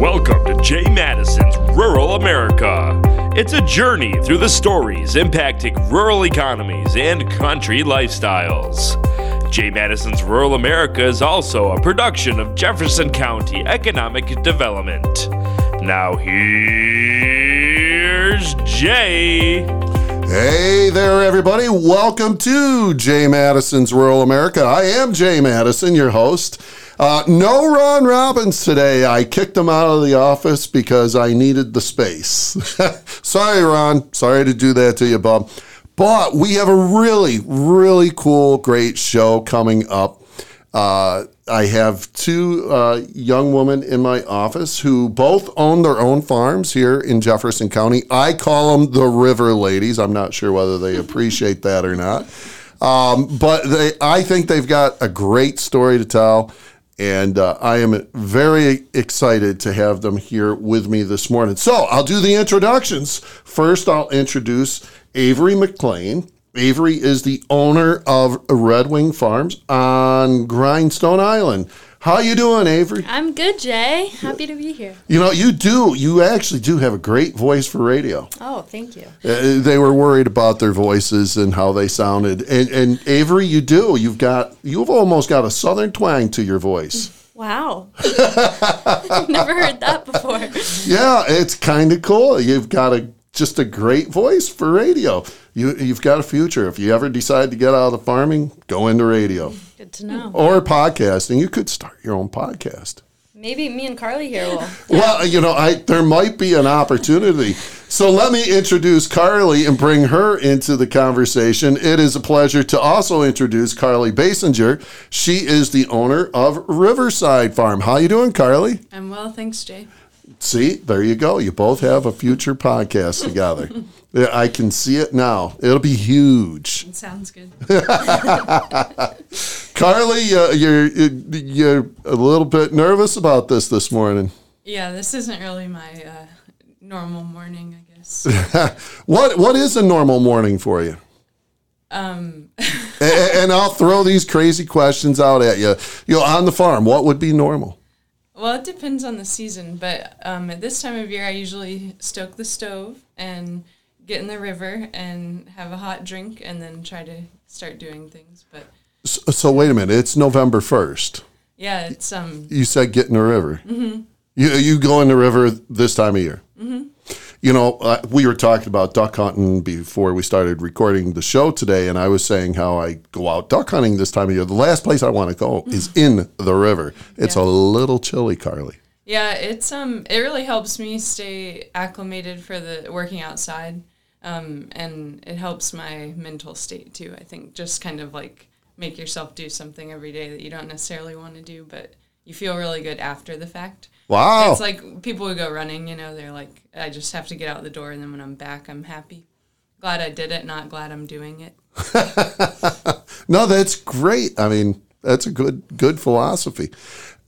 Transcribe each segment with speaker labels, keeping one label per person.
Speaker 1: Welcome to Jay Matteson's Rural America. It's a journey through the stories impacting rural economies and country lifestyles. Jay Matteson's Rural America is also a production of Jefferson County Economic Development. Now, here's Jay.
Speaker 2: Hey there, everybody. Welcome to Jay Matteson's Rural America. I am Jay Matteson, your host. Uh, no Ron Robbins today. I kicked him out of the office because I needed the space. Sorry, Ron. Sorry to do that to you, Bob. But we have a really, really cool, great show coming up. Uh, I have two uh, young women in my office who both own their own farms here in Jefferson County. I call them the River Ladies. I'm not sure whether they appreciate that or not. Um, but they, I think they've got a great story to tell. And uh, I am very excited to have them here with me this morning. So I'll do the introductions. First, I'll introduce Avery Maclean. Avery is the owner of Red Wing Farms on Grindstone Island. How you doing, Avery?
Speaker 3: I'm good, Jay. Happy to be here.
Speaker 2: You know, you do. You actually do have a great voice for radio.
Speaker 3: Oh, thank you.
Speaker 2: Uh, they were worried about their voices and how they sounded. And, and Avery, you do. You've got. You've almost got a southern twang to your voice.
Speaker 3: Wow. I've never heard that before.
Speaker 2: Yeah, it's kind of cool. You've got a just a great voice for radio. You you've got a future. If you ever decide to get out of the farming, go into radio
Speaker 3: Good to know.
Speaker 2: or podcasting. You could start your own podcast.
Speaker 3: Maybe me and Carly here will.
Speaker 2: Well, you know, I there might be an opportunity. So let me introduce Carly and bring her into the conversation. It is a pleasure to also introduce Carly Basinger. She is the owner of Riverside Farm. How you doing, Carly?
Speaker 4: I'm well, thanks, Jay.
Speaker 2: See, there you go. You both have a future podcast together. I can see it now. It'll be huge.
Speaker 4: It sounds good.
Speaker 2: Carly, uh, you're you're a little bit nervous about this this morning.
Speaker 4: yeah, this isn't really my uh, normal morning, I guess.
Speaker 2: What what is a normal morning for you?
Speaker 4: Um,
Speaker 2: and, and I'll throw these crazy questions out at you. You know, on the farm, what would be normal?
Speaker 4: Well, it depends on the season, but um, at this time of year, I usually stoke the stove and get in the river and have a hot drink, and then try to start doing things. But
Speaker 2: So, so wait a minute. It's November first.
Speaker 4: yeah, it's um,
Speaker 2: You said get in the river. Mm-hmm. You you go in the river this time of year. Mm-hmm. You know, uh, we were talking about duck hunting before we started recording the show today, and I was saying how I go out duck hunting this time of year. The last place I want to go is in the river. It's
Speaker 4: Yeah.
Speaker 2: a little chilly, Carly.
Speaker 4: Yeah, it's um it really helps me stay acclimated for the working outside. Um and it helps my mental state too. I think just kind of like make yourself do something every day that you don't necessarily want to do, but you feel really good after the fact.
Speaker 2: Wow.
Speaker 4: It's like people who go running, you know, they're like I just have to get out the door and then when I'm back I'm happy. Glad I did it, not glad I'm doing it.
Speaker 2: No, that's great. I mean, that's a good good philosophy.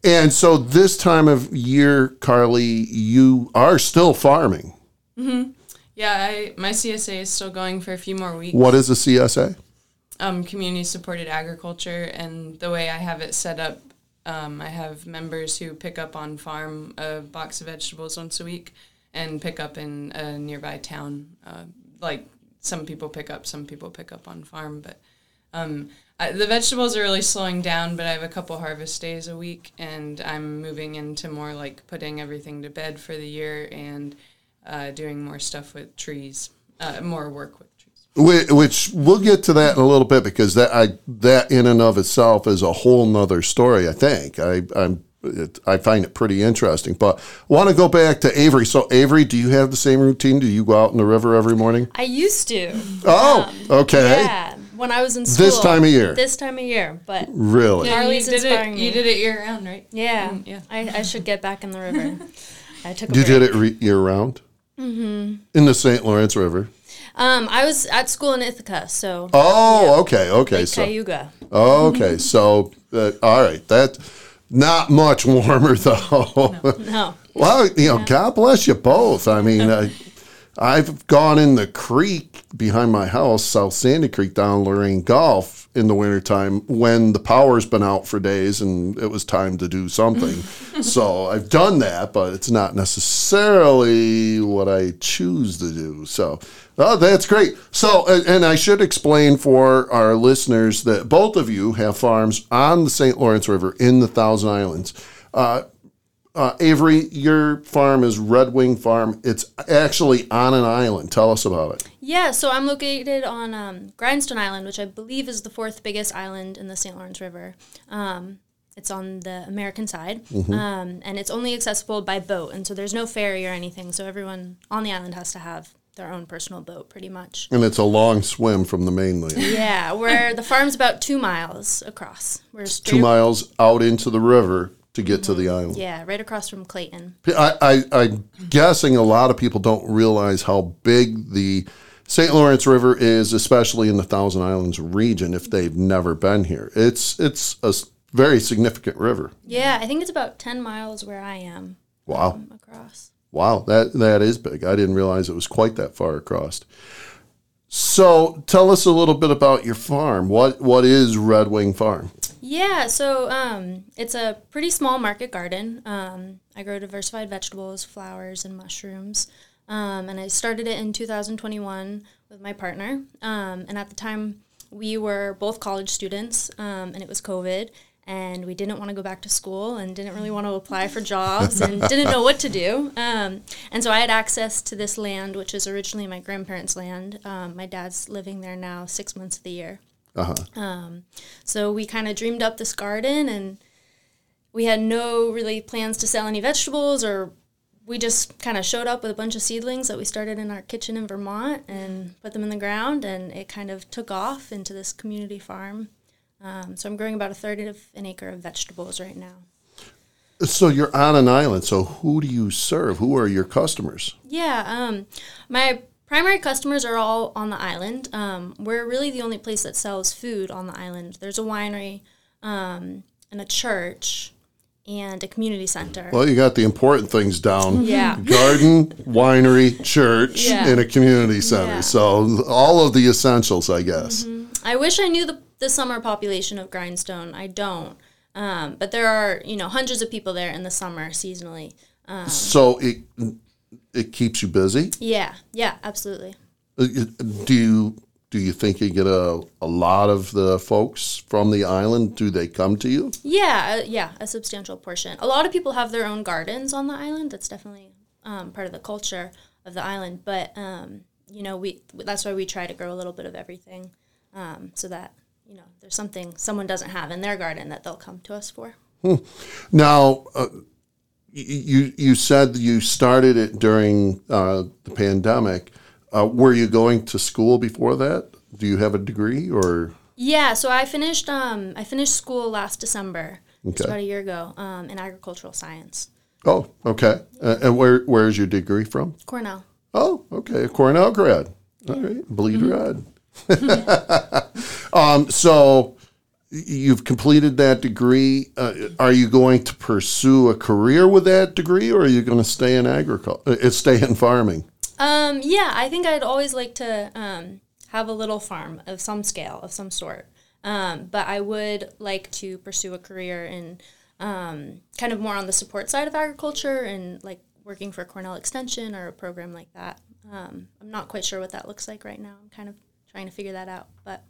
Speaker 2: And so this time of year, Carly, you are still farming.
Speaker 4: Yeah, I my CSA is still going for a few more weeks.
Speaker 2: What is a CSA?
Speaker 4: um, community supported agriculture and the way I have it set up, um, I have members who pick up on farm a box of vegetables once a week and pick up in a nearby town. Uh, like some people pick up, some people pick up on farm, but um, I, the vegetables are really slowing down. But I have a couple harvest days a week, and I'm moving into more like putting everything to bed for the year and uh, doing more stuff with trees, uh, more work with
Speaker 2: Which we'll get to that in a little bit because that I that in and of itself is a whole nother story. I think I I'm it, I find it pretty interesting. But I want to go back to Avery. So Avery, do you have the same routine? Do you go out in the river every morning?
Speaker 3: I used to.
Speaker 2: Oh, okay.
Speaker 3: Yeah. When I was in school.
Speaker 2: This time of year?
Speaker 3: This time of year. But
Speaker 2: Really?
Speaker 3: Yeah. Carly's
Speaker 4: you did
Speaker 3: inspiring
Speaker 4: it.
Speaker 3: me.
Speaker 4: You did it year round, right?
Speaker 3: yeah,
Speaker 4: Mm, yeah.
Speaker 3: I, I should get back in the river. I took a
Speaker 2: You
Speaker 3: break.
Speaker 2: did it re- year round. Mm-hmm. In the St. Lawrence River.
Speaker 3: Um, I was at school in Ithaca, so
Speaker 2: Oh, okay, okay.
Speaker 3: Lake
Speaker 2: So
Speaker 3: Cayuga.
Speaker 2: okay, so uh, all right, that not much warmer though.
Speaker 3: No.
Speaker 2: Well, you know, God bless you both. I mean, uh, I've gone in the creek behind my house, South Sandy Creek, down Lorraine Gulf in the wintertime when the power's been out for days and it was time to do something. so I've done that, but it's not necessarily what I choose to do. So oh, that's great. So, and, and I should explain for our listeners that both of you have farms on the St. Lawrence River in the Thousand Islands. Uh, uh, Avery, your farm is Red Wing Farm. It's actually on an island. Tell us about it.
Speaker 3: Yeah, so I'm located on um, Grindstone Island, which I believe is the fourth biggest island in the St. Lawrence River. Um, it's on the American side, um, and it's only accessible by boat, and so there's no ferry or anything. So everyone on the island has to have their own personal boat, pretty much.
Speaker 2: And it's a long swim from the mainland.
Speaker 3: Yeah, where the farm's about two miles across. We're
Speaker 2: Two miles out into the river to get to the island.
Speaker 3: Yeah, right across from Clayton.
Speaker 2: I, I, I'm guessing a lot of people don't realize how big the St. Lawrence River is, especially in the Thousand Islands region, if they've never been here. It's it's a very significant river.
Speaker 3: Yeah, I think it's about ten miles where I am
Speaker 2: Wow.
Speaker 3: um, across.
Speaker 2: Wow, that that is big. I didn't realize it was quite that far across. So, tell us a little bit about your farm. What what is Red Wing Farm?
Speaker 3: Yeah, so um, it's a pretty small market garden. Um, I grow diversified vegetables, flowers, and mushrooms. Um, and I started it in 2021 with my partner. Um, and at the time, we were both college students, um, and it was COVID. And we didn't want to go back to school and didn't really want to apply for jobs and didn't know what to do. Um, and so I had access to this land, which is originally my grandparents' land. Um, my dad's living there now six months of the year.
Speaker 2: Uh-huh.
Speaker 3: Um, so we kind of dreamed up this garden and we had no really plans to sell any vegetables or we just kind of showed up with a bunch of seedlings that we started in our kitchen in Vermont and put them in the ground and it kind of took off into this community farm. Um, so I'm growing about a third of an acre of vegetables right now.
Speaker 2: So you're on an island. So who do you serve? Who are your customers?
Speaker 3: Yeah, um, my primary customers are all on the island. Um, we're really the only place that sells food on the island. There's a winery um, and a church and a community center.
Speaker 2: Well, you got the important things down.
Speaker 3: Yeah.
Speaker 2: Garden, winery, church,
Speaker 3: Yeah.
Speaker 2: and a community center.
Speaker 3: Yeah.
Speaker 2: So all of the essentials, I guess.
Speaker 3: I wish I knew the, the summer population of Grindstone. I don't. Um, but there are, you know, hundreds of people there in the summer seasonally. Um,
Speaker 2: So it it keeps you busy.
Speaker 3: yeah, yeah, absolutely.
Speaker 2: Uh, Do you do you think you get a, a lot of the folks from the island? Do they come to you?
Speaker 3: Yeah, uh, yeah, a substantial portion. A lot of people have their own gardens on the island. That's definitely um, part of the culture of the island. But um, you know, we that's why we try to grow a little bit of everything, um, so that you know there's something someone doesn't have in their garden that they'll come to us for.
Speaker 2: Now, uh, you you said you started it during uh, the pandemic. Uh, were you going to school before that? Do you have a degree or?
Speaker 3: Yeah, so I finished um, I finished school last December.
Speaker 2: Okay.
Speaker 3: about a year ago um, in agricultural science.
Speaker 2: Oh, okay. Uh, and where where is your degree from?
Speaker 3: Cornell.
Speaker 2: Oh, okay. A Cornell grad. All right. Bleed red. um, so you've completed that degree. Uh, are you going to pursue a career with that degree, or are you going to stay in agriculture? Uh, stay in farming.
Speaker 3: Um, yeah, I think I'd always like to um, have a little farm of some scale, of some sort. Um, but I would like to pursue a career in um, kind of more on the support side of agriculture and like working for Cornell Extension or a program like that. Um, I'm not quite sure what that looks like right now. I'm kind of trying to figure that out. But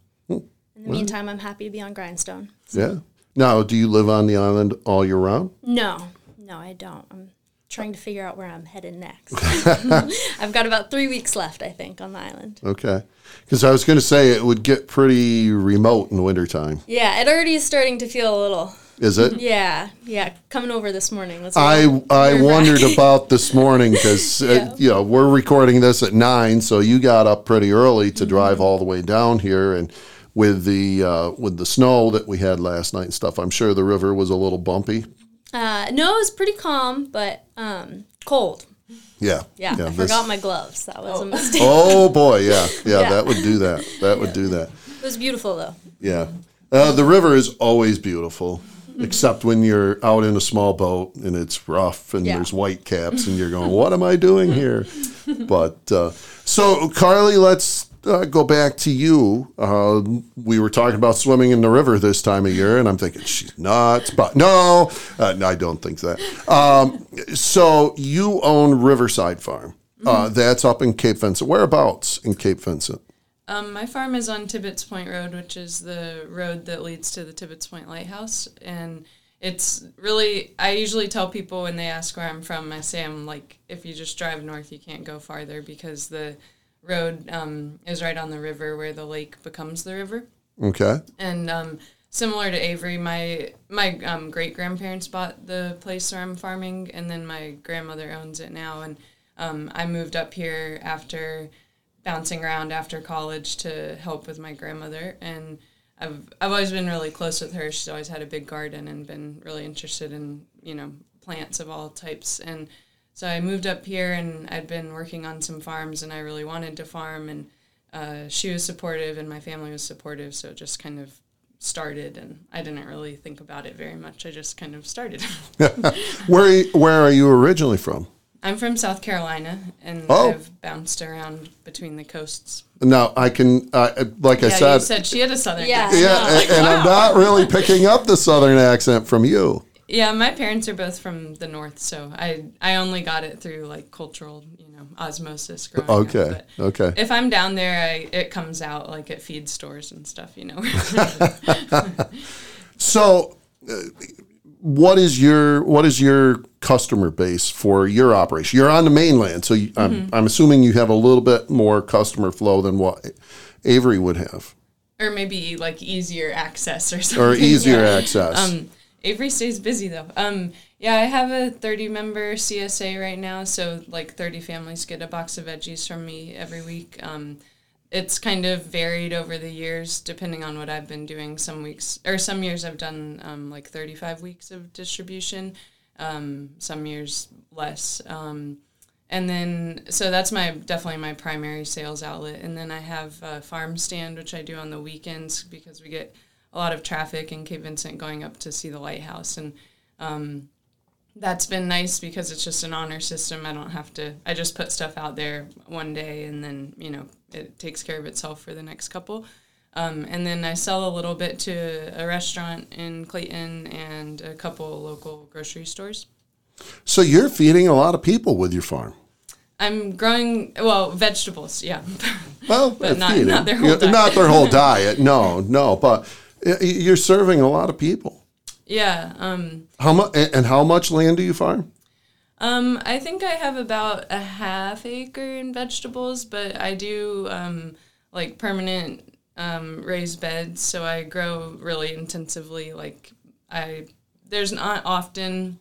Speaker 3: in the meantime, I'm happy to be on Grindstone.
Speaker 2: Yeah. Now, do you live on the island all year round?
Speaker 3: No, no, I don't. I'm trying to figure out where I'm headed next. I've got about three weeks left, I think, on the island.
Speaker 2: Okay. Because I was going to say it would get pretty remote in the wintertime.
Speaker 3: Yeah, it already is starting to feel a little.
Speaker 2: Is it?
Speaker 3: Yeah, yeah. Coming over this morning. A
Speaker 2: I I wondered about this morning because
Speaker 3: Yeah.
Speaker 2: you know we're recording this at nine, so you got up pretty early
Speaker 3: Mm-hmm.
Speaker 2: to drive all the way down here, and with the uh, with the snow that we had last night and stuff, I'm sure the river was a little bumpy.
Speaker 3: Uh, no, it was pretty calm, but um, cold.
Speaker 2: Yeah,
Speaker 3: Yeah, I
Speaker 2: this-
Speaker 3: forgot my gloves. That was a mistake.
Speaker 2: Oh boy, yeah, yeah,
Speaker 3: Yeah.
Speaker 2: that would do that. That would do that.
Speaker 3: It was beautiful though.
Speaker 2: Yeah, uh, the river is always beautiful. except when you're out in a small boat and it's rough and
Speaker 3: Yeah.
Speaker 2: there's white caps and you're going, "What am I doing here?" But uh, so, Carly, let's uh, go back to you. Uh, we were talking about swimming in the river this time of year, and I'm thinking she's nuts, but no, uh, no I don't think that. Um, so, you own Riverside Farm. Uh, that's up in Cape Vincent. Whereabouts in Cape Vincent?
Speaker 4: Um, my farm is on Tibbetts Point Road, which is the road that leads to the Tibbetts Point Lighthouse. And it's really, I usually tell people when they ask where I'm from, I say I'm like, if you just drive north, you can't go farther because the road um, is right on the river where the lake becomes the river.
Speaker 2: Okay.
Speaker 4: And um, similar to Avery, my my um, great grandparents bought the place where I'm farming, and then my grandmother owns it now. And um, I moved up here after bouncing around after college to help with my grandmother, and I've I've always been really close with her. She's always had a big garden and been really interested in you know plants of all types and. So I moved up here and I'd been working on some farms and I really wanted to farm and uh, she was supportive and my family was supportive so it just kind of started and I didn't really think about it very much. I just kind of started.
Speaker 2: Where Where are you originally from?
Speaker 4: I'm from South Carolina and
Speaker 2: Oh.
Speaker 4: I've bounced around between the coasts.
Speaker 2: Now I can, uh, like I said,
Speaker 4: you said she had a southern
Speaker 3: Yeah.
Speaker 4: accent.
Speaker 2: yeah,
Speaker 4: Like,
Speaker 2: and, and I'm not really picking up the southern accent from you.
Speaker 4: Yeah, my parents are both from the north, so I I only got it through like cultural, you know, osmosis growing up.
Speaker 2: Okay,
Speaker 4: But
Speaker 2: okay.
Speaker 4: If I'm down there, I, it comes out like at feed stores and stuff, you know.
Speaker 2: So, uh, what is your what is your customer base for your operation? You're on the mainland, so you, I'm,
Speaker 4: Mm-hmm.
Speaker 2: I'm assuming you have a little bit more customer flow than what Avery would have,
Speaker 4: or maybe like easier access or something.
Speaker 2: or easier
Speaker 4: yeah.
Speaker 2: access.
Speaker 4: Um, Avery stays busy though. Um, yeah, I have a 30 member CSA right now, so like 30 families get a box of veggies from me every week. Um, it's kind of varied over the years depending on what I've been doing. Some weeks or some years I've done um, like 35 weeks of distribution. Um, some years less. Um, and then so that's my definitely my primary sales outlet. And then I have a farm stand which I do on the weekends because we get a lot of traffic in Cape Vincent going up to see the lighthouse and um, that's been nice because it's just an honor system. I don't have to. I just put stuff out there one day, and then you know it takes care of itself for the next couple. Um, and then I sell a little bit to a restaurant in Clayton and a couple local grocery stores.
Speaker 2: so you're feeding a lot of people with your farm.
Speaker 4: I'm growing well vegetables, yeah.
Speaker 2: Well,
Speaker 4: But not- not their whole diet.
Speaker 2: Not their whole diet. No, no. But you're serving a lot of people.
Speaker 4: yeah. Um,
Speaker 2: How much? And how much land do you farm?
Speaker 4: Um, I think I have about a half acre in vegetables, but I do um, like permanent um, raised beds, so I grow really intensively. Like I, there's not often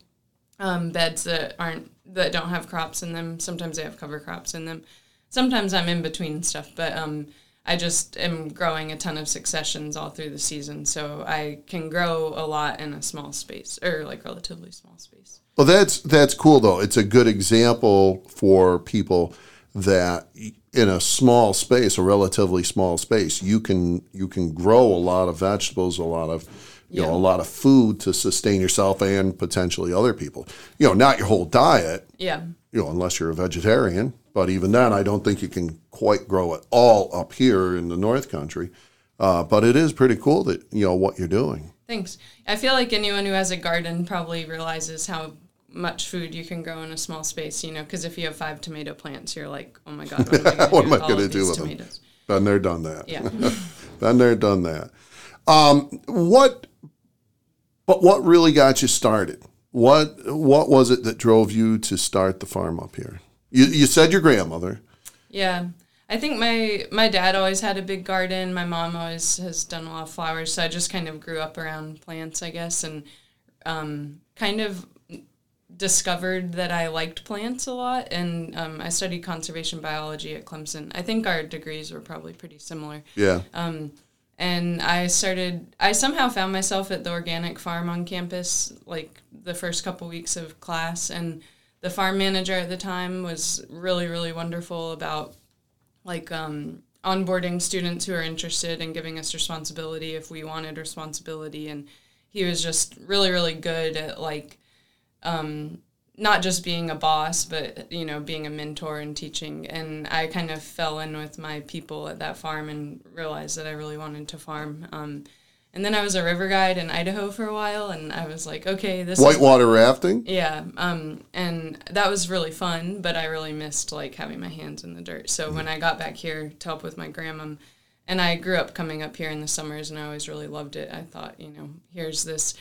Speaker 4: um, beds that aren't that don't have crops in them. Sometimes they have cover crops in them. Sometimes I'm in between stuff, but um, I just am growing a ton of successions all through the season, so I can grow a lot in a small space or like relatively small space.
Speaker 2: Well, that's that's cool though. It's a good example for people that in a small space, a relatively small space, you can you can grow a lot of vegetables, a lot of you know a lot of food to sustain yourself and potentially other people. You know, not your whole diet,
Speaker 4: Yeah.
Speaker 2: you know, unless you're a vegetarian. But even then, I don't think you can quite grow it all up here in the North Country. Uh, but it is pretty cool that you know what you're doing.
Speaker 4: Thanks. I feel like anyone who has a garden probably realizes how much food you can grow in a small space, you know, because if you have five tomato plants, you're like, oh my God, what am I going to do with all
Speaker 2: gonna
Speaker 4: of
Speaker 2: do
Speaker 4: these
Speaker 2: with them?
Speaker 4: tomatoes?
Speaker 2: Been there, done that.
Speaker 4: Yeah.
Speaker 2: Been there, done that. Um, what, but what really got you started? What what was it that drove you to start the farm up here? You, you said your grandmother.
Speaker 4: Yeah. I think my my dad always had a big garden. My mom always has done a lot of flowers, so I just kind of grew up around plants, I guess, and um, kind of discovered that I liked plants a lot. And um, I studied conservation biology at Clemson. I think our degrees were probably pretty similar.
Speaker 2: Yeah.
Speaker 4: Um, and I started. I somehow found myself at the organic farm on campus, like the first couple weeks of class, and the farm manager at the time was really, really wonderful about like um, onboarding students who are interested and giving us responsibility if we wanted responsibility. And he was just really really good at like um, not just being a boss, but you know, being a mentor and teaching. And I kind of fell in with my people at that farm and realized that I really wanted to farm. Um, and then I was a river guide in Idaho for a while, and I was like, okay, this is
Speaker 2: Whitewater rafting?
Speaker 4: yeah, um, and that was really fun, but I really missed like having my hands in the dirt. So when I got back here to help with my grandma, and I grew up coming up here in the summers, and I always really loved it. I thought, you know, here's this,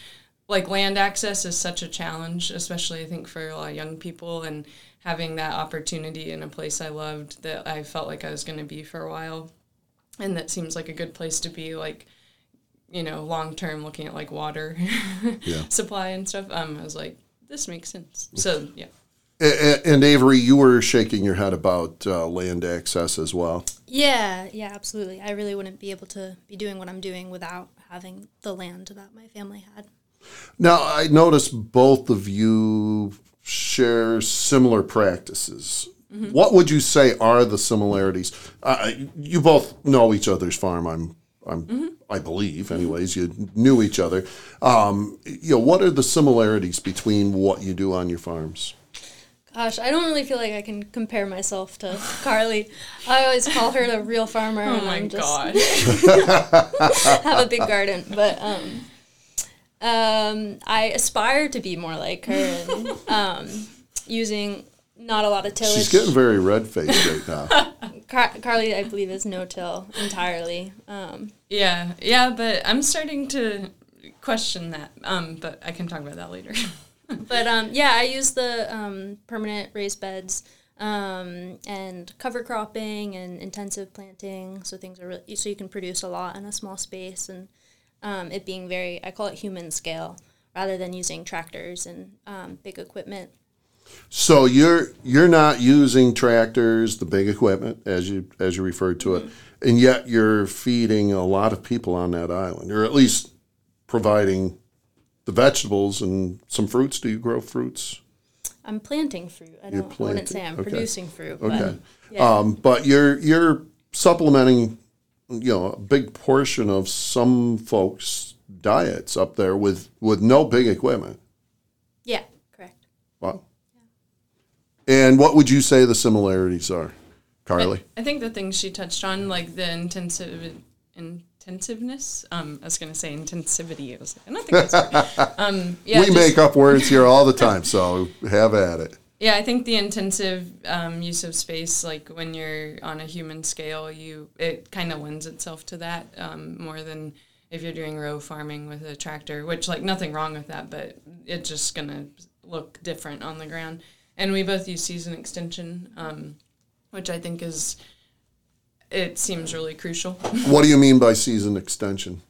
Speaker 4: like land access is such a challenge, especially I think for a lot of young people, and having that opportunity in a place I loved that I felt like I was going to be for a while, and that seems like a good place to be, like you know, long term looking at like water
Speaker 2: Yeah.
Speaker 4: supply and stuff, um, I was like, this makes sense. So yeah.
Speaker 2: A- a- And Avery, you were shaking your head about uh, land access as well.
Speaker 3: Yeah, yeah, absolutely. I really wouldn't be able to be doing what I'm doing without having the land that my family had.
Speaker 2: Now, I noticed both of you share similar practices. What would you say are the similarities? Uh, you both know each other's farm. I'm, I'm, I believe, anyways. You knew each other. Um, you know, what are the similarities between what you do on your farms?
Speaker 3: Gosh, I don't really feel like I can compare myself to Carly. I always call her the real farmer.
Speaker 4: Oh
Speaker 3: and
Speaker 4: my
Speaker 3: I'm just
Speaker 4: god.
Speaker 3: have a big garden, but um, um, I aspire to be more like her and um, using not a lot of tillage.
Speaker 2: She's getting very red faced right now.
Speaker 3: Car- Carly, I believe, is no till entirely. Um,
Speaker 4: yeah, yeah, but I'm starting to question that. Um, but I can talk about that later.
Speaker 3: but um, yeah, I use the um, permanent raised beds um, and cover cropping and intensive planting, so things are really, so you can produce a lot in a small space, and um, it being very, I call it human scale, rather than using tractors and um, big equipment.
Speaker 2: So you're you're not using tractors, the big equipment, as you as you referred to it, and yet you're feeding a lot of people on that island, or at least providing the vegetables and some fruits. Do you grow fruits?
Speaker 3: I'm planting fruit. I don't. I wouldn't say
Speaker 2: planting,
Speaker 3: I'm
Speaker 2: okay.
Speaker 3: producing fruit.
Speaker 2: Okay,
Speaker 3: But, yeah.
Speaker 2: um, but you're you're supplementing, you know, a big portion of some folks' diets up there with with no big equipment.
Speaker 3: yeah. Correct.
Speaker 2: Wow. And what would you say the similarities are, Carly?
Speaker 4: I think the things she touched on, like the intensive intensiveness. Um, I was gonna say intensivity. I was I don't think that's right. Um, yeah,
Speaker 2: we
Speaker 4: just-
Speaker 2: make up words here all the time, so have at it.
Speaker 4: Yeah, I think the intensive um, use of space, like when you're on a human scale, you it kind of lends itself to that um, more than if you're doing row farming with a tractor. Which, like, nothing wrong with that, but it's just gonna look different on the ground. And we both use season extension, um, which I think is it seems really crucial.
Speaker 2: What do you mean by season extension?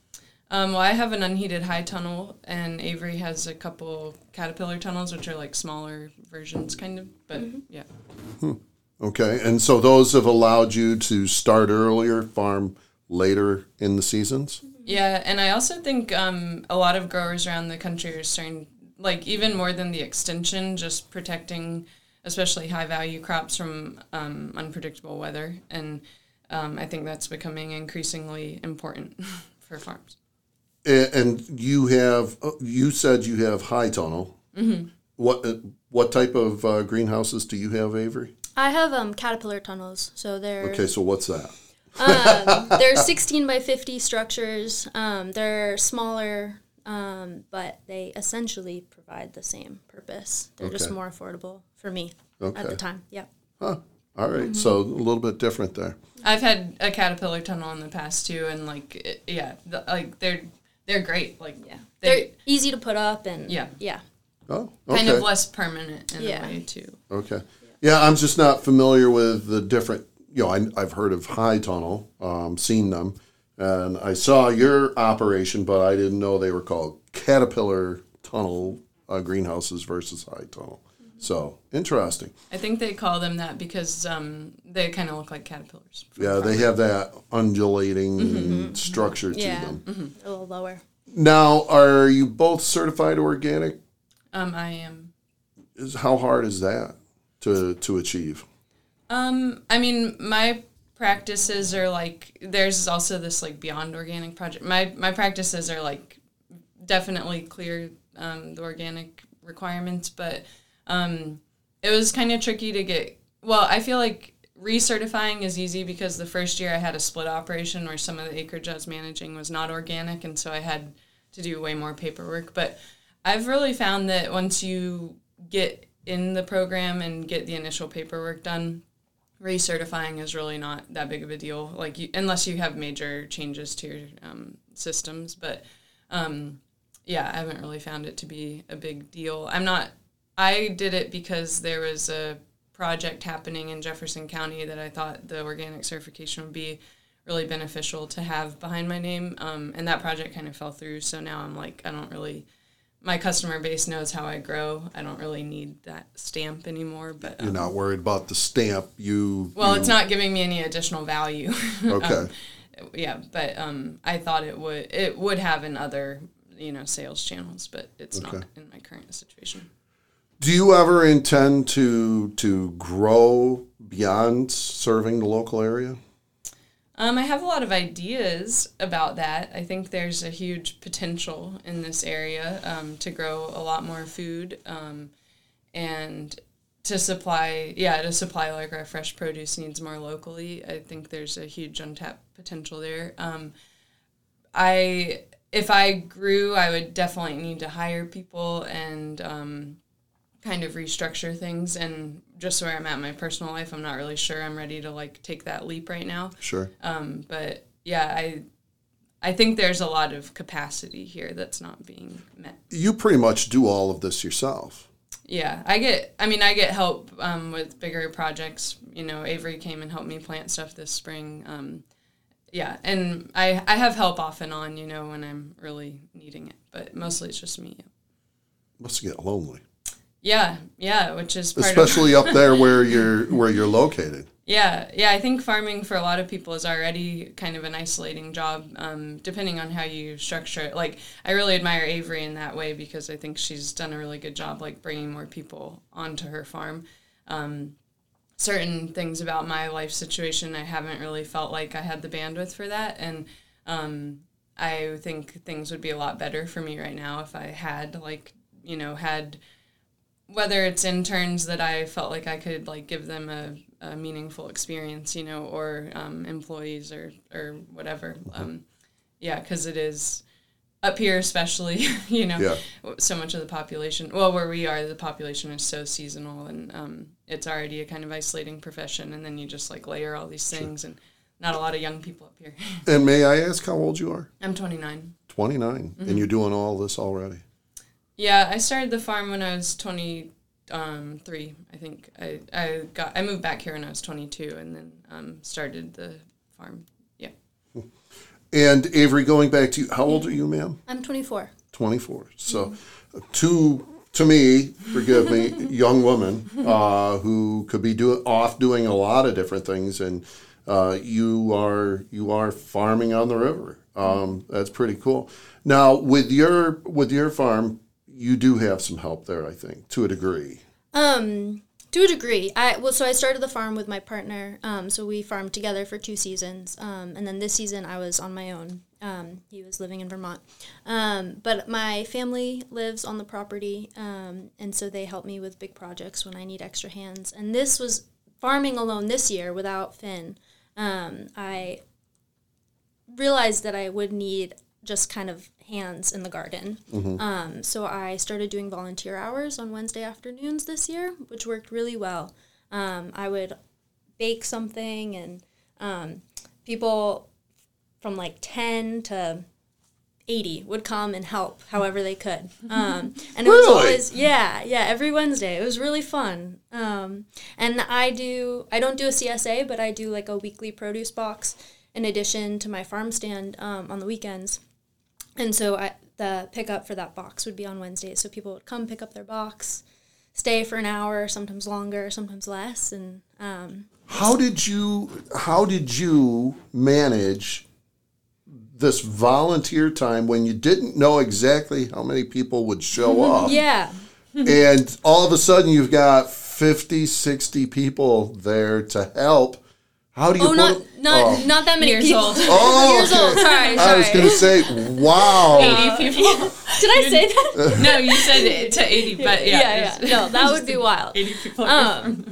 Speaker 4: Um, well, I have an unheated high tunnel, and Avery has a couple caterpillar tunnels, which are like smaller versions, kind of. But yeah.
Speaker 2: Okay, and so those have allowed you to start earlier, farm later in the seasons.
Speaker 4: Yeah, and I also think um, a lot of growers around the country are starting, like even more than the extension, just protecting, especially high value crops from um, unpredictable weather, and um, I think that's becoming increasingly important for farms.
Speaker 2: And you have, uh, you said you have high tunnel. Mm-hmm. What uh, what type of uh, greenhouses do you have, Avery?
Speaker 3: I have um, caterpillar tunnels, so they're
Speaker 2: Okay, so what's that?
Speaker 3: um, they're 16 by 50 structures. Um, they're smaller, um, but they essentially provide the same purpose. They're just more affordable for me
Speaker 2: Okay.
Speaker 3: at the time. Yeah.
Speaker 2: Huh. All right, so a little bit different there.
Speaker 4: I've had a caterpillar tunnel in the past too, and like it, yeah, the, like they're they're great. Like
Speaker 3: Yeah.
Speaker 4: they,
Speaker 3: They're easy to put up and
Speaker 4: Yeah.
Speaker 3: Yeah.
Speaker 2: Oh, okay.
Speaker 4: kind of less permanent in
Speaker 3: Yeah.
Speaker 4: a way too.
Speaker 2: Okay. Yeah, I'm just not familiar with the different. You know, I, I've heard of High Tunnel, um, seen them, and I saw your operation, but I didn't know they were called Caterpillar Tunnel uh, greenhouses versus High Tunnel. So interesting.
Speaker 4: I think they call them that because um, they kind of look like caterpillars. from
Speaker 2: Yeah, they have that undulating structure to
Speaker 3: Yeah.
Speaker 2: them.
Speaker 3: A little lower.
Speaker 2: Now, are you both certified organic?
Speaker 4: Um, I am.
Speaker 2: Is how hard is that to to achieve?
Speaker 4: Um, I mean, my practices are like. There's also this like beyond organic project. My my practices are like definitely clear um, the organic requirements, but um, it was kind of tricky to get. Well, I feel like recertifying is easy because the first year I had a split operation where some of the acreage I was managing was not organic, and so I had to do way more paperwork. But I've really found that once you get in the program and get the initial paperwork done, recertifying is really not that big of a deal. Like you, unless you have major changes to your um, systems, but um, yeah, I haven't really found it to be a big deal. I'm not. I did it because there was a project happening in Jefferson County that I thought the organic certification would be really beneficial to have behind my name. Um, and that project kind of fell through. So now I'm like, I don't really, my customer base knows how I grow. I don't really need that stamp anymore. But
Speaker 2: You're
Speaker 4: um,
Speaker 2: not worried about the stamp. You
Speaker 4: well,
Speaker 2: you-
Speaker 4: it's not giving me any additional value.
Speaker 2: okay.
Speaker 4: Um, yeah, but um, I thought it would it would have in other you know sales channels, but it's not in my current situation.
Speaker 2: Do you ever intend to to grow beyond serving the local area?
Speaker 4: Um, I have a lot of ideas about that. I think there's a huge potential in this area um, to grow a lot more food um, and to supply, yeah, to supply like our fresh produce needs more locally. I think there's a huge untapped potential there. Um, I, if I grew, I would definitely need to hire people and um, kind of restructure things. And just where I'm at in my personal life, I'm not really sure I'm ready to like take that leap right now.
Speaker 2: Sure.
Speaker 4: Um, but yeah, I I think there's a lot of capacity here that's not being met.
Speaker 2: You pretty much do all of this yourself.
Speaker 4: Yeah, I get. I mean, I get help um, with bigger projects. You know, Avery came and helped me plant stuff this spring. Um, yeah, and I I have help off and on. You know, when I'm really needing it, but mostly it's just me.
Speaker 2: Must get lonely,
Speaker 4: Yeah, yeah, which is part of
Speaker 2: especially up there where you're where you're located.
Speaker 4: Yeah, yeah. I think farming for a lot of people is already kind of an isolating job, um, depending on how you structure it. Like, I really admire Avery in that way because I think she's done a really good job, like bringing more people onto her farm. Um, certain things about my life situation, I haven't really felt like I had the bandwidth for that, and um, I think things would be a lot better for me right now if I had like you know had whether it's interns that I felt like I could like give them a, a meaningful experience, you know, or um, employees or or whatever. Um, yeah, because it is up here, especially, you know,
Speaker 2: Yeah.
Speaker 4: so much of the population. Well, where we are, the population is so seasonal, and um, it's already a kind of isolating profession. And then you just like layer all these things, and not a lot of young people up here.
Speaker 2: And may I ask how old you are?
Speaker 4: I'm 29.
Speaker 2: 29, and you're doing all this already.
Speaker 4: Yeah, I started the farm when I was 23, I think. I, I got I moved back here when I was 22 and then um, started the farm. Yeah.
Speaker 2: And Avery, going back to you, how old are you, ma'am?
Speaker 3: I'm 24.
Speaker 2: 24. So, to to me, forgive me, young woman uh, who could be do, off doing a lot of different things, and uh, you are you are farming on the river. Um, that's pretty cool. Now, with your with your farm, you do have some help there, I think, to a degree.
Speaker 3: Um, to a degree. I well, so I started the farm with my partner. Um, so we farmed together for two seasons. Um, and then this season I was on my own. Um, he was living in Vermont. Um, but my family lives on the property, um, and so they help me with big projects when I need extra hands. And this was farming alone this year without Finn. Um, I realized that I would need just kind of hands in the garden. Um, so I started doing volunteer hours on Wednesday afternoons this year, which worked really well. Um, I would bake something, and um, people from like 10 to 80 would come and help however they could. Um, and it was always, yeah, yeah, every Wednesday. It was really fun. Um, and I do, I don't do a CSA, but I do like a weekly produce box in addition to my farm stand um, on the weekends. And so I, the pickup for that box would be on Wednesdays. So people would come pick up their box, stay for an hour, sometimes longer, sometimes less. And um,
Speaker 2: How did you how did you manage this volunteer time when you didn't know exactly how many people would show up?
Speaker 3: yeah,
Speaker 2: and all of a sudden you've got 50 60 people there to help How do you
Speaker 3: Oh,
Speaker 2: put
Speaker 3: not
Speaker 2: 'em-
Speaker 3: not
Speaker 2: oh.
Speaker 3: not that many
Speaker 4: Years
Speaker 3: people.
Speaker 4: old.
Speaker 2: Oh,
Speaker 3: Years old.
Speaker 2: okay.
Speaker 3: Sorry,
Speaker 2: I was going to say, wow.
Speaker 4: 80 people.
Speaker 3: Did I say that?
Speaker 4: no, you said it to 80, but yeah.
Speaker 3: yeah, yeah. No, that would be wild.
Speaker 4: 80 people.
Speaker 3: Um,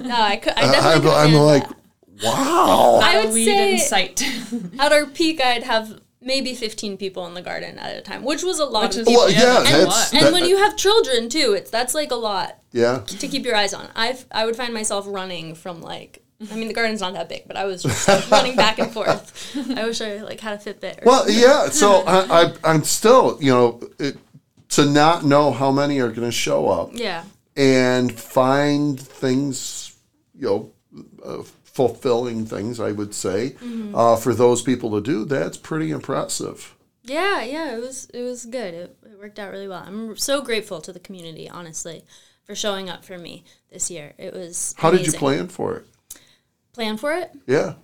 Speaker 3: No, I could. I
Speaker 2: I,
Speaker 3: definitely.
Speaker 2: I'm, I'm like, wow.
Speaker 3: I would
Speaker 4: weed
Speaker 3: say-
Speaker 4: in sight.
Speaker 3: at our peak, I'd have maybe 15 people in the garden at a time, which was a lot
Speaker 4: Which
Speaker 3: of people.
Speaker 2: Well, yeah,
Speaker 4: that's
Speaker 2: that's,
Speaker 3: and
Speaker 2: that-
Speaker 3: when you have children too, it's that's like a lot
Speaker 2: yeah.
Speaker 3: to keep your eyes on. I I would find myself running from like. I mean, the garden's not that big, but I was just like, running back and forth. I wish I like had a Fitbit. Or
Speaker 2: Well, yeah. So I, I, I'm still, you know, it, to not know how many are going to show up
Speaker 3: yeah,
Speaker 2: and find things, you know, uh, fulfilling things, I would say,
Speaker 3: Mm-hmm.
Speaker 2: uh, for those people to do. That's pretty impressive.
Speaker 3: yeah, yeah. It was it was good. It, it worked out really well. I'm so grateful to the community, honestly, for showing up for me this year. It was.
Speaker 2: How did you plan for it?
Speaker 3: Plan for it?
Speaker 2: Yeah.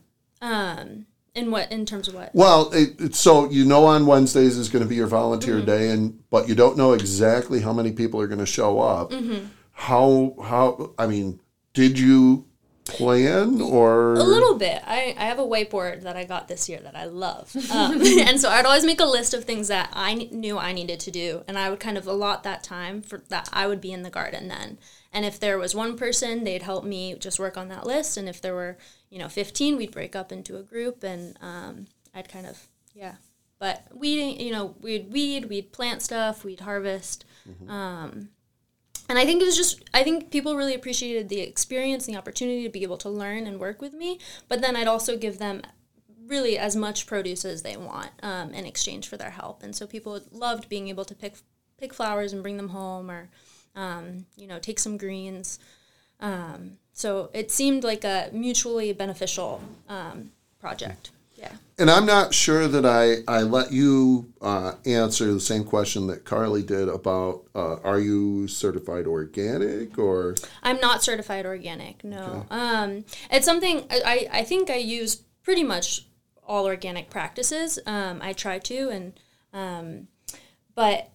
Speaker 3: Um, in what in terms of what?
Speaker 2: Well, it, it, so you know on Wednesdays is going to be your volunteer
Speaker 3: Mm-hmm.
Speaker 2: day, and but you don't know exactly how many people are going to show up.
Speaker 3: Mm-hmm.
Speaker 2: How how I mean, did you plan or
Speaker 3: A little bit. I, I have a whiteboard that I got this year that I love. Um, and so I'd always make a list of things that I kn- knew I needed to do. And I would kind of allot that time for that I would be in the garden then. And if there was one person, they'd help me just work on that list. And if there were, you know, 15, we'd break up into a group and um, I'd kind of, yeah. But weeding, you know, we'd weed, we'd plant stuff, we'd harvest. Um, and I think it was just, I think people really appreciated the experience and the opportunity to be able to learn and work with me. But then I'd also give them really as much produce as they want um, in exchange for their help. And so people loved being able to pick pick flowers and bring them home, or um, you know, take some greens. Um, so it seemed like a mutually beneficial um, project. Yeah.
Speaker 2: And I'm not sure that I, I let you uh, answer the same question that Carly did about uh, are you certified organic or
Speaker 3: I'm not certified organic. No, um, it's something I, I I think I use pretty much all organic practices. Um, I try to, and um, but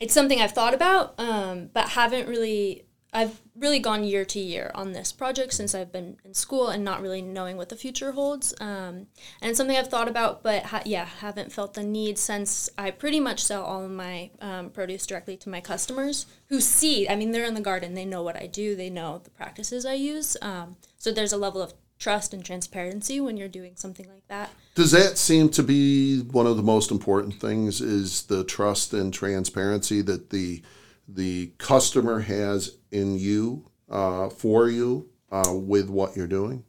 Speaker 3: it's something I've thought about, um, but haven't really. I've really gone year to year on this project since I've been in school and not really knowing what the future holds. Um, and it's something I've thought about, but ha- yeah, haven't felt the need since I pretty much sell all of my um, produce directly to my customers who see. I mean, they're in the garden, they know what I do, they know the practices I use. Um, so there's a level of trust and transparency when you're doing something like that.
Speaker 2: does that seem to be one of the most important things is the trust and transparency that the the customer has in you uh, for you uh, with what you're doing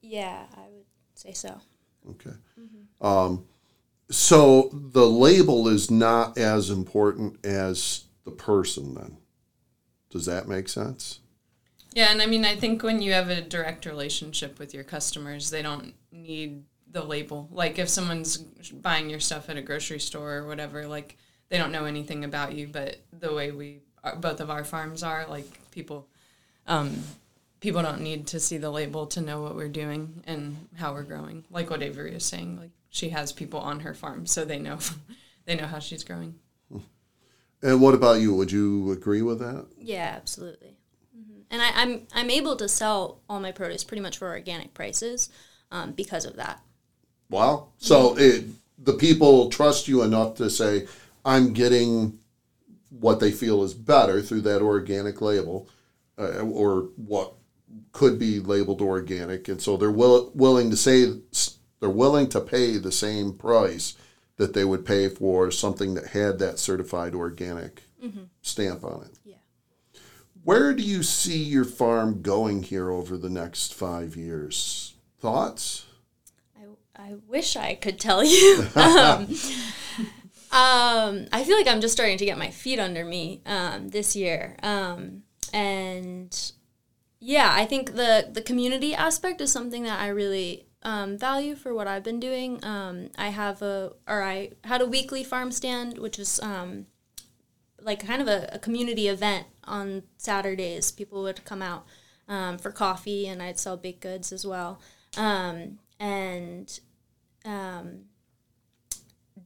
Speaker 3: Yeah, I would say so.
Speaker 2: Okay. Um, so the label is not as important as the person, then. Does that make sense?
Speaker 4: Yeah, and I mean, I think when you have a direct relationship with your customers, they don't need the label. Like if someone's buying your stuff at a grocery store or whatever, like they don't know anything about you, but the way we uh, both of our farms are, like people, um, people don't need to see the label to know what we're doing and how we're growing. Like what Avery is saying, like she has people on her farm, so they know, they know how she's growing.
Speaker 2: And what about you? Would you agree with that?
Speaker 3: Yeah, absolutely. And I, I'm I'm able to sell all my produce pretty much for organic prices um, because of that.
Speaker 2: Wow. So it, the people trust you enough to say, I'm getting what they feel is better through that organic label uh, or what could be labeled organic. And so they're will, willing to say, they're willing to pay the same price that they would pay for something that had that certified organic stamp on it.
Speaker 3: Yeah.
Speaker 2: Where do you see your farm going here over the next five years? Thoughts?
Speaker 3: I, I wish I could tell you. um, um, I feel like I'm just starting to get my feet under me um, this year. Um, and yeah, I think the, the community aspect is something that I really um, value for what I've been doing. Um, I have a, or I had a weekly farm stand, which is um, like kind of a, a community event on Saturdays. People would come out um, for coffee, and I'd sell baked goods as well. Um, and um,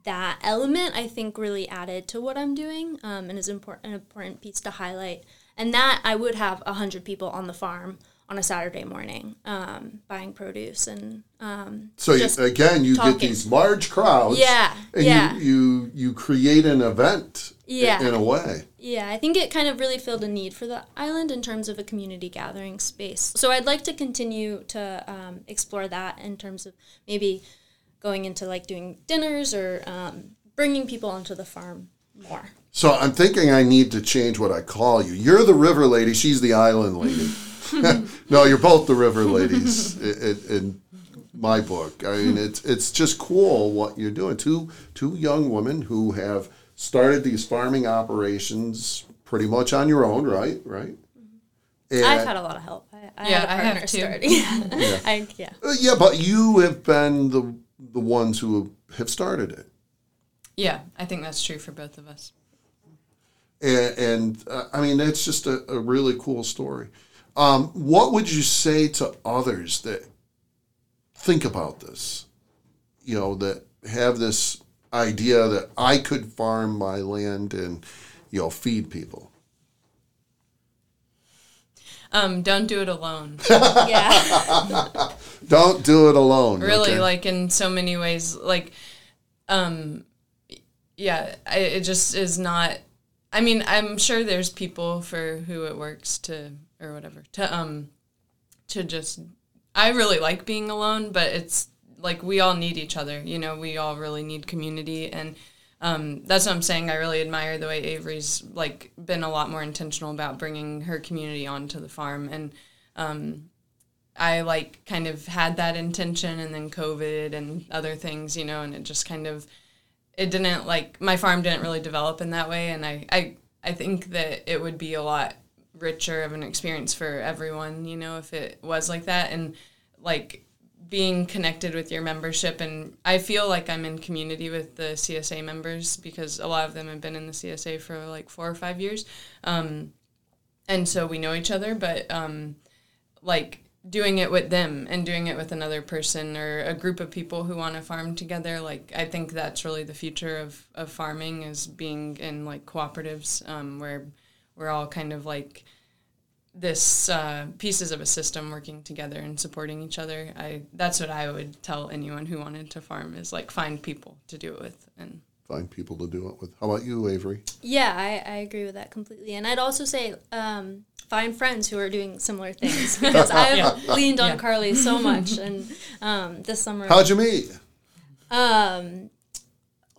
Speaker 3: that element, I think, really added to what I'm doing, um, and is important an important piece to highlight. And that I would have hundred people on the farm on a Saturday morning, um, buying produce and um,
Speaker 2: So you, again, you get these large crowds.
Speaker 3: Yeah,
Speaker 2: And
Speaker 3: yeah.
Speaker 2: you, you you create an event.
Speaker 3: Yeah.
Speaker 2: In a way.
Speaker 3: Yeah, I think it kind of really filled a need for the island in terms of a community gathering space. So I'd like to continue to um, explore that in terms of maybe going into like doing dinners or um, bringing people onto the farm more.
Speaker 2: So I'm thinking I need to change what I call you. You're the river lady. She's the island lady. no, you're both the river ladies in, in my book. I mean, it's it's just cool what you're doing. Two two young women who have started these farming operations pretty much on your own, right? Right. And,
Speaker 3: I've had a lot of help. I, I
Speaker 4: Yeah,
Speaker 3: had a
Speaker 4: I have too.
Speaker 3: starting. I, yeah.
Speaker 2: Uh, yeah, but you have been the the ones who have started it.
Speaker 4: Yeah, I think that's true for both of us.
Speaker 2: and, and uh, I mean that's just a, a really cool story. Um, what would you say to others that think about this? You know, that have this idea that I could farm my land and you know feed people.
Speaker 4: Um, don't do it alone.
Speaker 3: Yeah.
Speaker 2: Don't do it alone.
Speaker 4: really
Speaker 2: okay?
Speaker 4: like in so many ways like um yeah I, it just is not i mean i'm sure there's people for who it works to or whatever to um to just i really like being alone but it's like we all need each other you know we all really need community. And um, that's what i'm saying. I really admire the way avery's like been a lot more intentional about bringing her community onto the farm. And I like kind of had that intention and then COVID and other things, you know, and it just kind of it didn't like my farm didn't really develop in that way. And I I, I think that it would be a lot richer of an experience for everyone, you know, if it was like that. And like being connected with your membership and I feel like I'm in community with the CSA members because a lot of them have been in the CSA for like 4 or 5 years. Um, and so we know each other, but um, like doing it with them and doing it with another person or a group of people who want to farm together like i think that's really the future of, of farming is being in like cooperatives um, where we're all kind of like this uh, pieces of a system working together and supporting each other i that's what i would tell anyone who wanted to farm is like find people to do it with and
Speaker 2: Find people to do it with. How about you, Avery?
Speaker 3: Yeah, I, I agree with that completely. And I'd also say um, find friends who are doing similar things because I've leaned on
Speaker 4: Yeah.
Speaker 3: Carly so much. And um, this summer,
Speaker 2: How'd you meet?
Speaker 3: um,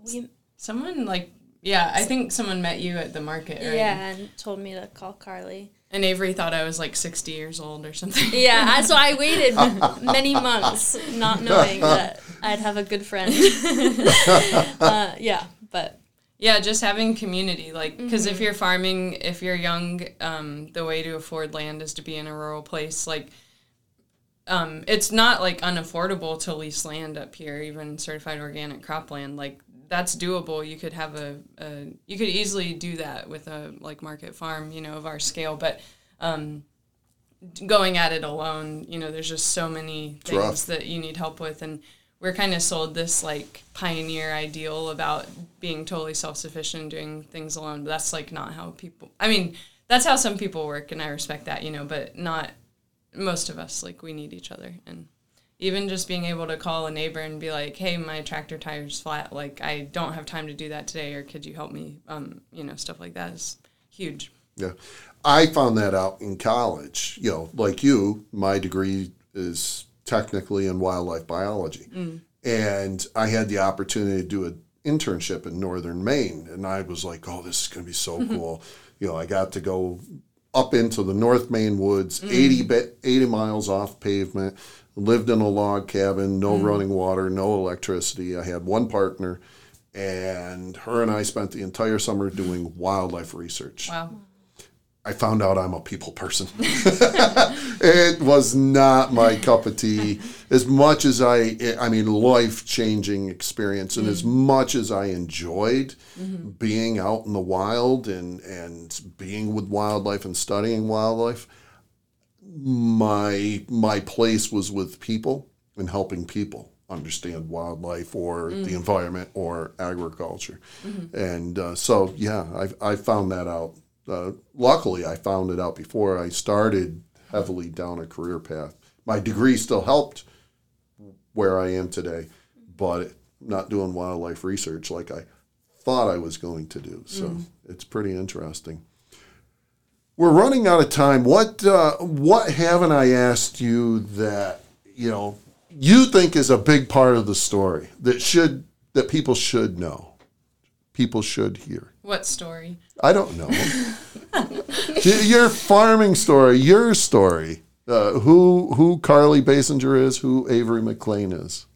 Speaker 3: we,
Speaker 4: someone like yeah i think someone met you at the market right
Speaker 3: yeah, and told me to call Carly.
Speaker 4: And avery thought i was like 60 years old or something
Speaker 3: Yeah, I- so I waited many months not knowing that I'd have a good friend. uh, yeah, but
Speaker 4: Yeah, just having community, like because if you're farming, if you're young, um, the way to afford land is to be in a rural place. Like, um, it's not like unaffordable to lease land up here, even certified organic cropland. Like that's doable. You could have a, a you could easily do that with a like market farm, you know, of our scale. But um, going at it alone, you know, there's just so many things that you need help with, and we're kind of sold this like pioneer ideal about being totally self-sufficient and doing things alone but that's like not how people i mean that's how some people work and i respect that you know but not most of us like we need each other and even just being able to call a neighbor and be like hey my tractor tire's flat like i don't have time to do that today or could you help me um, you know stuff like that is huge
Speaker 2: Yeah. I found that out in college. You know, like you, my degree is technically in wildlife biology. And I had the opportunity to do an internship in northern Maine. And I was like, oh, this is going to be so cool. You know, I got to go up into the North Maine woods, 80, ba- 80 miles off pavement, lived in a log cabin, no mm-hmm. running water, no electricity. I had one partner. And her and I spent the entire summer doing wildlife research.
Speaker 4: wow
Speaker 2: I found out I'm a people person. it was not my cup of tea. As much as I, I mean, life changing experience, and as mm. much as I enjoyed mm-hmm. being out in the wild and and being with wildlife and studying wildlife, my my place was with people and helping people understand wildlife or the environment or agriculture, and uh, so yeah, I I found that out uh, luckily, I found it out before I started heavily down a career path. My degree still helped where I am today, but not doing wildlife research like I thought I was going to do. So it's pretty interesting. We're running out of time. What uh, what haven't I asked you that you know you think is a big part of the story that should that people should know, people should hear?
Speaker 4: What story?
Speaker 2: I don't know. your farming story, your story. Uh, who who Carly Basinger is, who Avery Maclean is.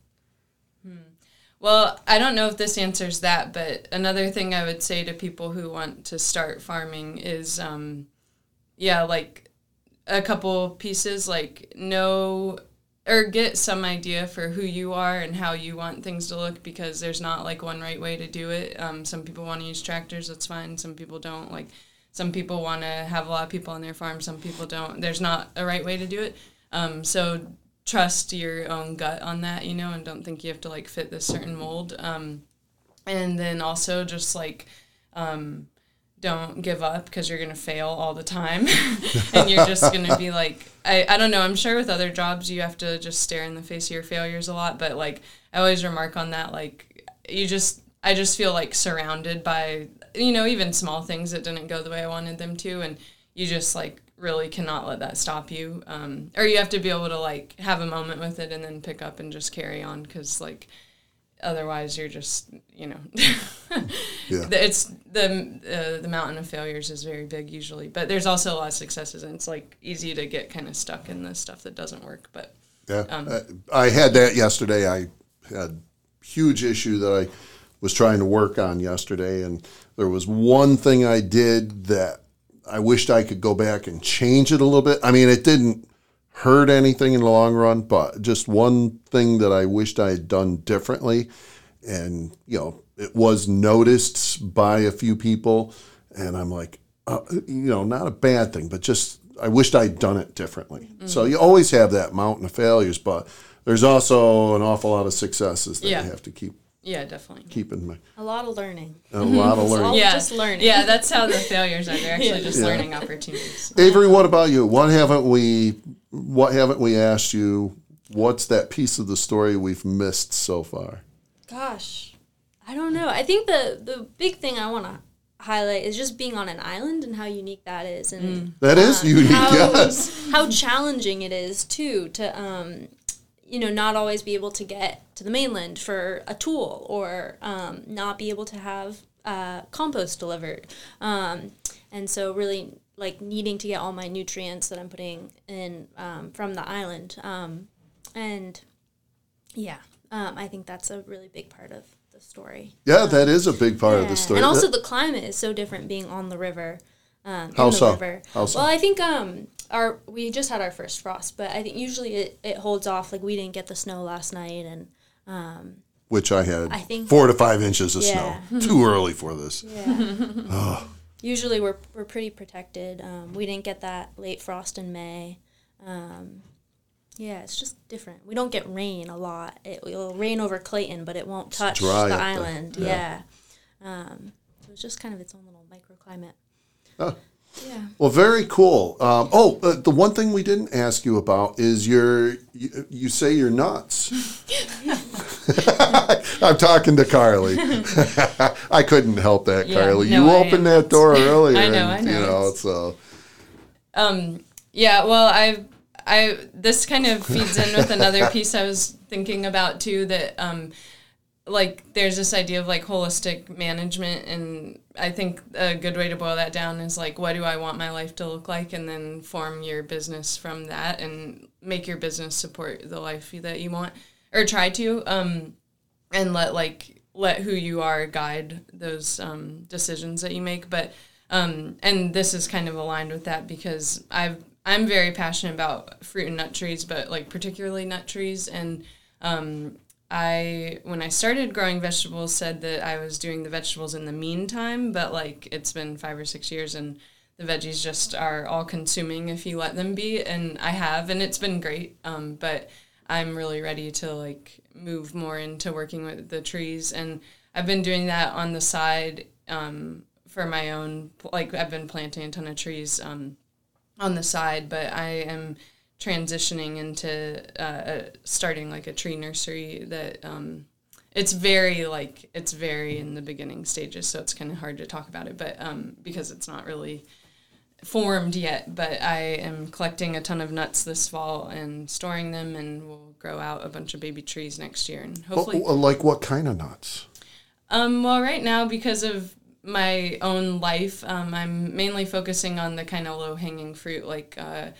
Speaker 4: Well, I don't know if this answers that, but another thing I would say to people who want to start farming is, um, yeah, like a couple pieces, like know or get some idea for who you are and how you want things to look because there's not like one right way to do it. Um, some people want to use tractors, that's fine. Some people don't. Like some people want to have a lot of people on their farm, some people don't. There's not a right way to do it. Um, so trust your own gut on that, you know, and don't think you have to like fit this certain mold. Um, and then also just like um, don't give up because you're gonna fail all the time, and you're just gonna be like, I, I don't know. I'm sure with other jobs you have to just stare in the face of your failures a lot, but like I always remark on that, like you just I just feel like surrounded by you know even small things that didn't go the way I wanted them to, and you just like really cannot let that stop you um, or you have to be able to like have a moment with it and then pick up and just carry on because like otherwise you're just you know
Speaker 2: Yeah.
Speaker 4: It's the uh, the mountain of failures is very big usually but there's also a lot of successes and it's like easy to get kind of stuck in the stuff that doesn't work but
Speaker 2: Yeah, Uh, I had that yesterday. I had huge issue that I was trying to work on yesterday, and there was one thing I did that I wished I could go back and change it a little bit. I mean, it didn't hurt anything in the long run, but just one thing that I wished I had done differently, and you know, it was noticed by a few people, and I'm like, uh, you know, not a bad thing, but just I wished I'd done it differently. So you always have that mountain of failures, but there's also an awful lot of successes that
Speaker 4: Yeah.
Speaker 2: you have to keep
Speaker 4: yeah definitely
Speaker 2: keep in mind.
Speaker 3: A lot of learning.
Speaker 2: A lot of learning.
Speaker 4: yeah
Speaker 3: just learning.
Speaker 4: yeah that's how the failures are they're actually just
Speaker 2: Yeah.
Speaker 4: learning opportunities
Speaker 2: Avery, what about you? What haven't we what haven't we asked you? What's that piece of the story we've missed so far?
Speaker 3: Gosh, I don't know. I think the the big thing I want to highlight is just being on an island and how unique that is, and
Speaker 2: That is unique,
Speaker 3: how
Speaker 2: yes.
Speaker 3: how challenging it is too to um, you know not always be able to get to the mainland for a tool or um, not be able to have uh, compost delivered, um, and so really like needing to get all my nutrients that I'm putting in um, from the island, um, and yeah, um, I think that's a really big part of the story.
Speaker 2: Yeah, that is a big part of the story.
Speaker 3: And also
Speaker 2: That-
Speaker 3: the climate is so different being on the river. Um,
Speaker 2: How so?
Speaker 3: river.
Speaker 2: How so?
Speaker 3: Well, I think um our we just had our first frost, but I think usually it, it holds off. Like we didn't get the snow last night, and um,
Speaker 2: which I had
Speaker 3: I think-
Speaker 2: four to five inches of
Speaker 3: Yeah.
Speaker 2: snow. Too early for this.
Speaker 3: yeah. Usually we're we're pretty protected. Um, we didn't get that late frost in May. Um, yeah, it's just different. We don't get rain a lot. It will rain over Clayton, but it won't touch the
Speaker 2: there.
Speaker 3: island.
Speaker 2: Yeah.
Speaker 3: Yeah. Um, so it's just kind of its own little microclimate.
Speaker 2: Huh.
Speaker 3: Yeah.
Speaker 2: Well, very cool. Um, oh, uh, the one thing we didn't ask you about is your. You, you say you're nuts. I'm talking to Carly. I couldn't help that,
Speaker 4: Yeah,
Speaker 2: Carly.
Speaker 4: no,
Speaker 2: you
Speaker 4: I
Speaker 2: opened
Speaker 4: am.
Speaker 2: that door earlier.
Speaker 4: I know,
Speaker 2: and,
Speaker 4: I know.
Speaker 2: You know, so
Speaker 4: Um, yeah, well, I, I, this kind of feeds in with another piece I was thinking about too. That, um, like, there's this idea of like holistic management, and I think a good way to boil that down is like, what do I want my life to look like, and then form your business from that, and make your business support the life that you want, or try to, um, and let like let who you are guide those um, decisions that you make, but um, and this is kind of aligned with that because I've I'm very passionate about fruit and nut trees, but like particularly nut trees. And um, I when I started growing vegetables, said that I was doing the vegetables in the meantime, but like it's been five or six years and the veggies just are all consuming if you let them be, and I have, and it's been great. Um, but I'm really ready to like move more into working with the trees, and I've been doing that on the side um, for my own. Like I've been planting a ton of trees um, on the side, but I am transitioning into uh, starting like a tree nursery that um, it's very like it's very in the beginning stages, so it's kind of hard to talk about it, but um, because it's not really formed yet. But I am collecting a ton of nuts this fall and storing them, and we'll grow out a bunch of baby trees next year, and hopefully.
Speaker 2: Like what kind of nuts?
Speaker 4: Um, well, right now, because of my own life, um, I'm mainly focusing on the kind of low hanging fruit, like uh,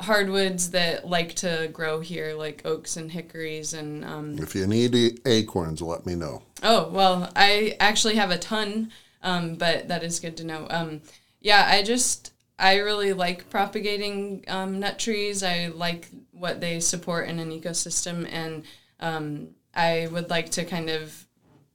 Speaker 4: hardwoods that like to grow here, like oaks and hickories. And um,
Speaker 2: If you need acorns, let me know.
Speaker 4: oh, well, I actually have a ton, um, but that is good to know. Yeah, I just, I really like propagating um, nut trees. I like what they support in an ecosystem, and um, I would like to kind of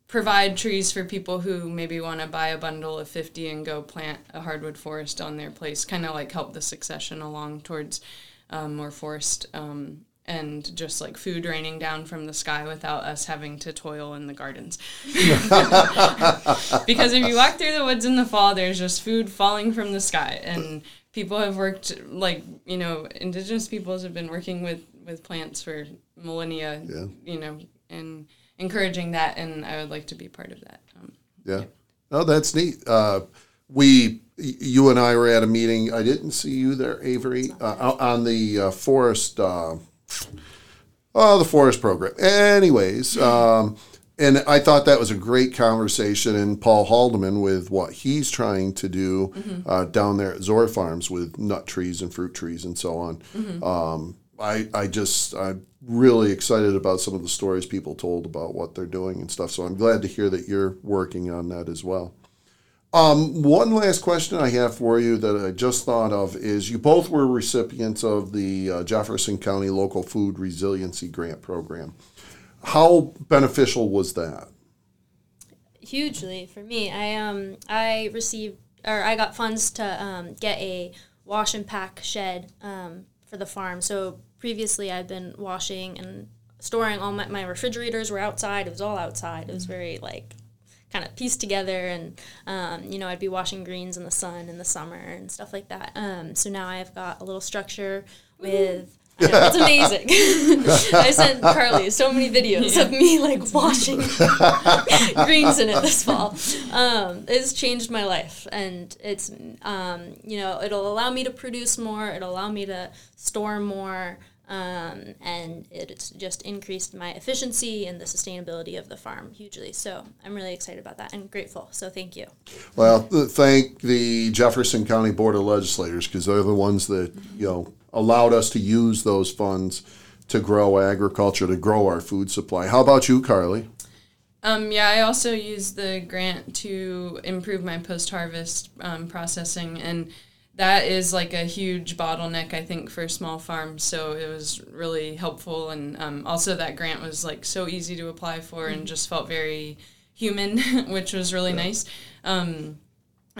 Speaker 4: provide trees for people who maybe want to buy a bundle of 50 and go plant a hardwood forest on their place kind of like help the succession along towards um, more forest um, and just like food raining down from the sky without us having to toil in the gardens because if you walk through the woods in the fall there's just food falling from the sky and people have worked like you know indigenous peoples have been working with with plants for millennia
Speaker 2: Yeah.
Speaker 4: you know and encouraging that and i would like to be part of that um,
Speaker 2: Yeah. Oh, that's neat. Uh, we, you and I were at a meeting. I didn't see you there, Avery, uh, on the uh, forest. Oh, the forest program. Anyways, um, and I thought that was a great conversation. And Paul Haldeman with what he's trying to do uh, down there at Zora Farms with nut trees and fruit trees and so on. Um, I, I just I'm really excited about some of the stories people told about what they're doing and stuff. So I'm glad to hear that you're working on that as well. Um, one last question I have for you that I just thought of is you both were recipients of the uh, Jefferson County Local Food Resiliency Grant Program. How beneficial was that?
Speaker 3: hugely for me. I um I received or I got funds to um, get a wash and pack shed um, for the farm. So previously I'd been washing and storing all my, my refrigerators were outside. It was all outside. It was very like kind of pieced together and um, you know I'd be washing greens in the sun in the summer and stuff like that. Um, so now I've got a little structure with. Know, it's amazing. I sent Carly so many videos of me like washing greens in it this fall. Um, it's changed my life, and it's um, you know it'll allow me to produce more. It'll allow me to store more, um, and it's just increased my efficiency and the sustainability of the farm hugely. So I'm really excited about that and grateful. So thank you.
Speaker 2: Well, thank the Jefferson County Board of Legislators because they're the ones that you know allowed us to use those funds to grow agriculture, to grow our food supply. How about you, Carly?
Speaker 4: Um, yeah, I also used the grant to improve my post harvest um, processing, and that is like a huge bottleneck, I think, for small farms. So it was really helpful, and um, also that grant was like so easy to apply for and just felt very human, which was really nice. Um,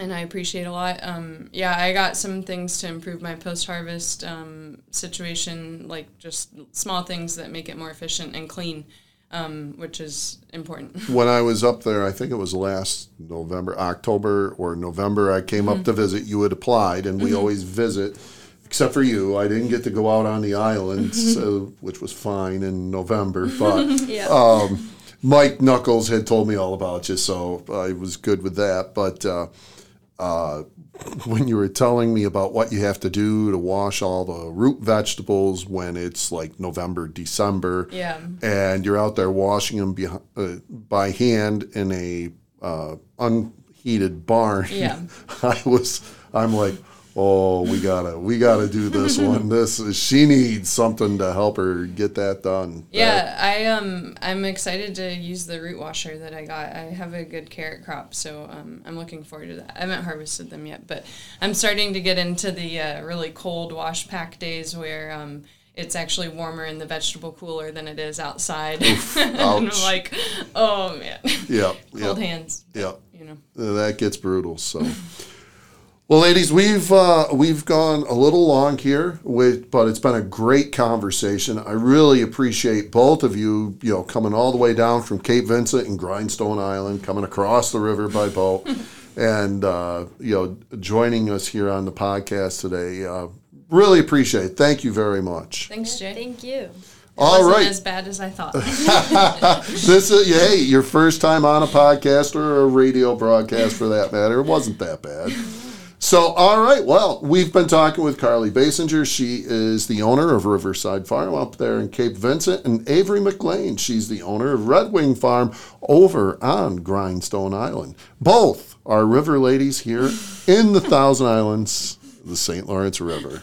Speaker 4: and I appreciate a lot. Um, yeah, I got some things to improve my post harvest um, situation, like just small things that make it more efficient and clean, um, which is important.
Speaker 2: when I was up there, I think it was last November, October or November, I came up to visit. You had applied, and we always visit, except for you. I didn't get to go out on the island, so, which was fine in November. But
Speaker 3: Yeah.
Speaker 2: um, Mike Knuckles had told me all about you, so I was good with that. But uh, uh, when you were telling me about what you have to do to wash all the root vegetables when it's like November, December,
Speaker 4: Yeah.
Speaker 2: and you're out there washing them behi- uh, by hand in a uh, unheated barn.
Speaker 4: Yeah.
Speaker 2: I was. I'm like, oh, we gotta, we gotta do this one. This is, she needs something to help her get that done.
Speaker 4: Yeah, I um I'm excited to use the root washer that I got. I have a good carrot crop, so um, I'm looking forward to that. I haven't harvested them yet, but I'm starting to get into the uh, really cold wash pack days where um it's actually warmer in the vegetable cooler than it is outside. and I'm like, oh man,
Speaker 2: yeah,
Speaker 4: cold
Speaker 2: yeah,
Speaker 4: hands.
Speaker 2: yeah.
Speaker 4: You know.
Speaker 2: That gets brutal. So, well, ladies, we've uh, we've gone a little long here, with, but it's been a great conversation. I really appreciate both of you, you know, coming all the way down from Cape Vincent and Grindstone Island, coming across the river by boat, and uh, you know joining us here on the podcast today. Uh, really appreciate it. Thank you very much.
Speaker 4: Thanks, Jay.
Speaker 3: Thank you.
Speaker 2: All
Speaker 4: Wasn't
Speaker 2: right.
Speaker 4: as bad as I thought.
Speaker 2: this is hey, your first time on a podcast or a radio broadcast for that matter. It wasn't that bad. So, all right. Well, we've been talking with Carly Basinger. She is the owner of Riverside Farm up there in Cape Vincent, and Avery Maclean. She's the owner of Red Wing Farm over on Grindstone Island. Both are river ladies here in the Thousand Islands, the St. Lawrence River.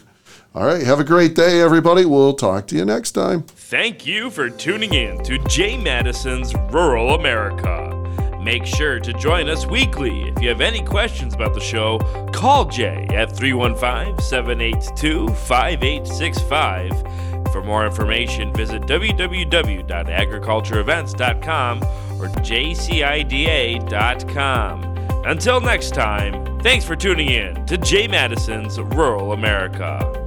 Speaker 2: All right. Have a great day, everybody. We'll talk to you next time.
Speaker 1: Thank you for tuning in to Jay Matteson's Rural America. Make sure to join us weekly. If you have any questions about the show, call Jay at 315 782 5865. For more information, visit www.agricultureevents.com or jcida.com. Until next time, thanks for tuning in to Jay Matteson's Rural America.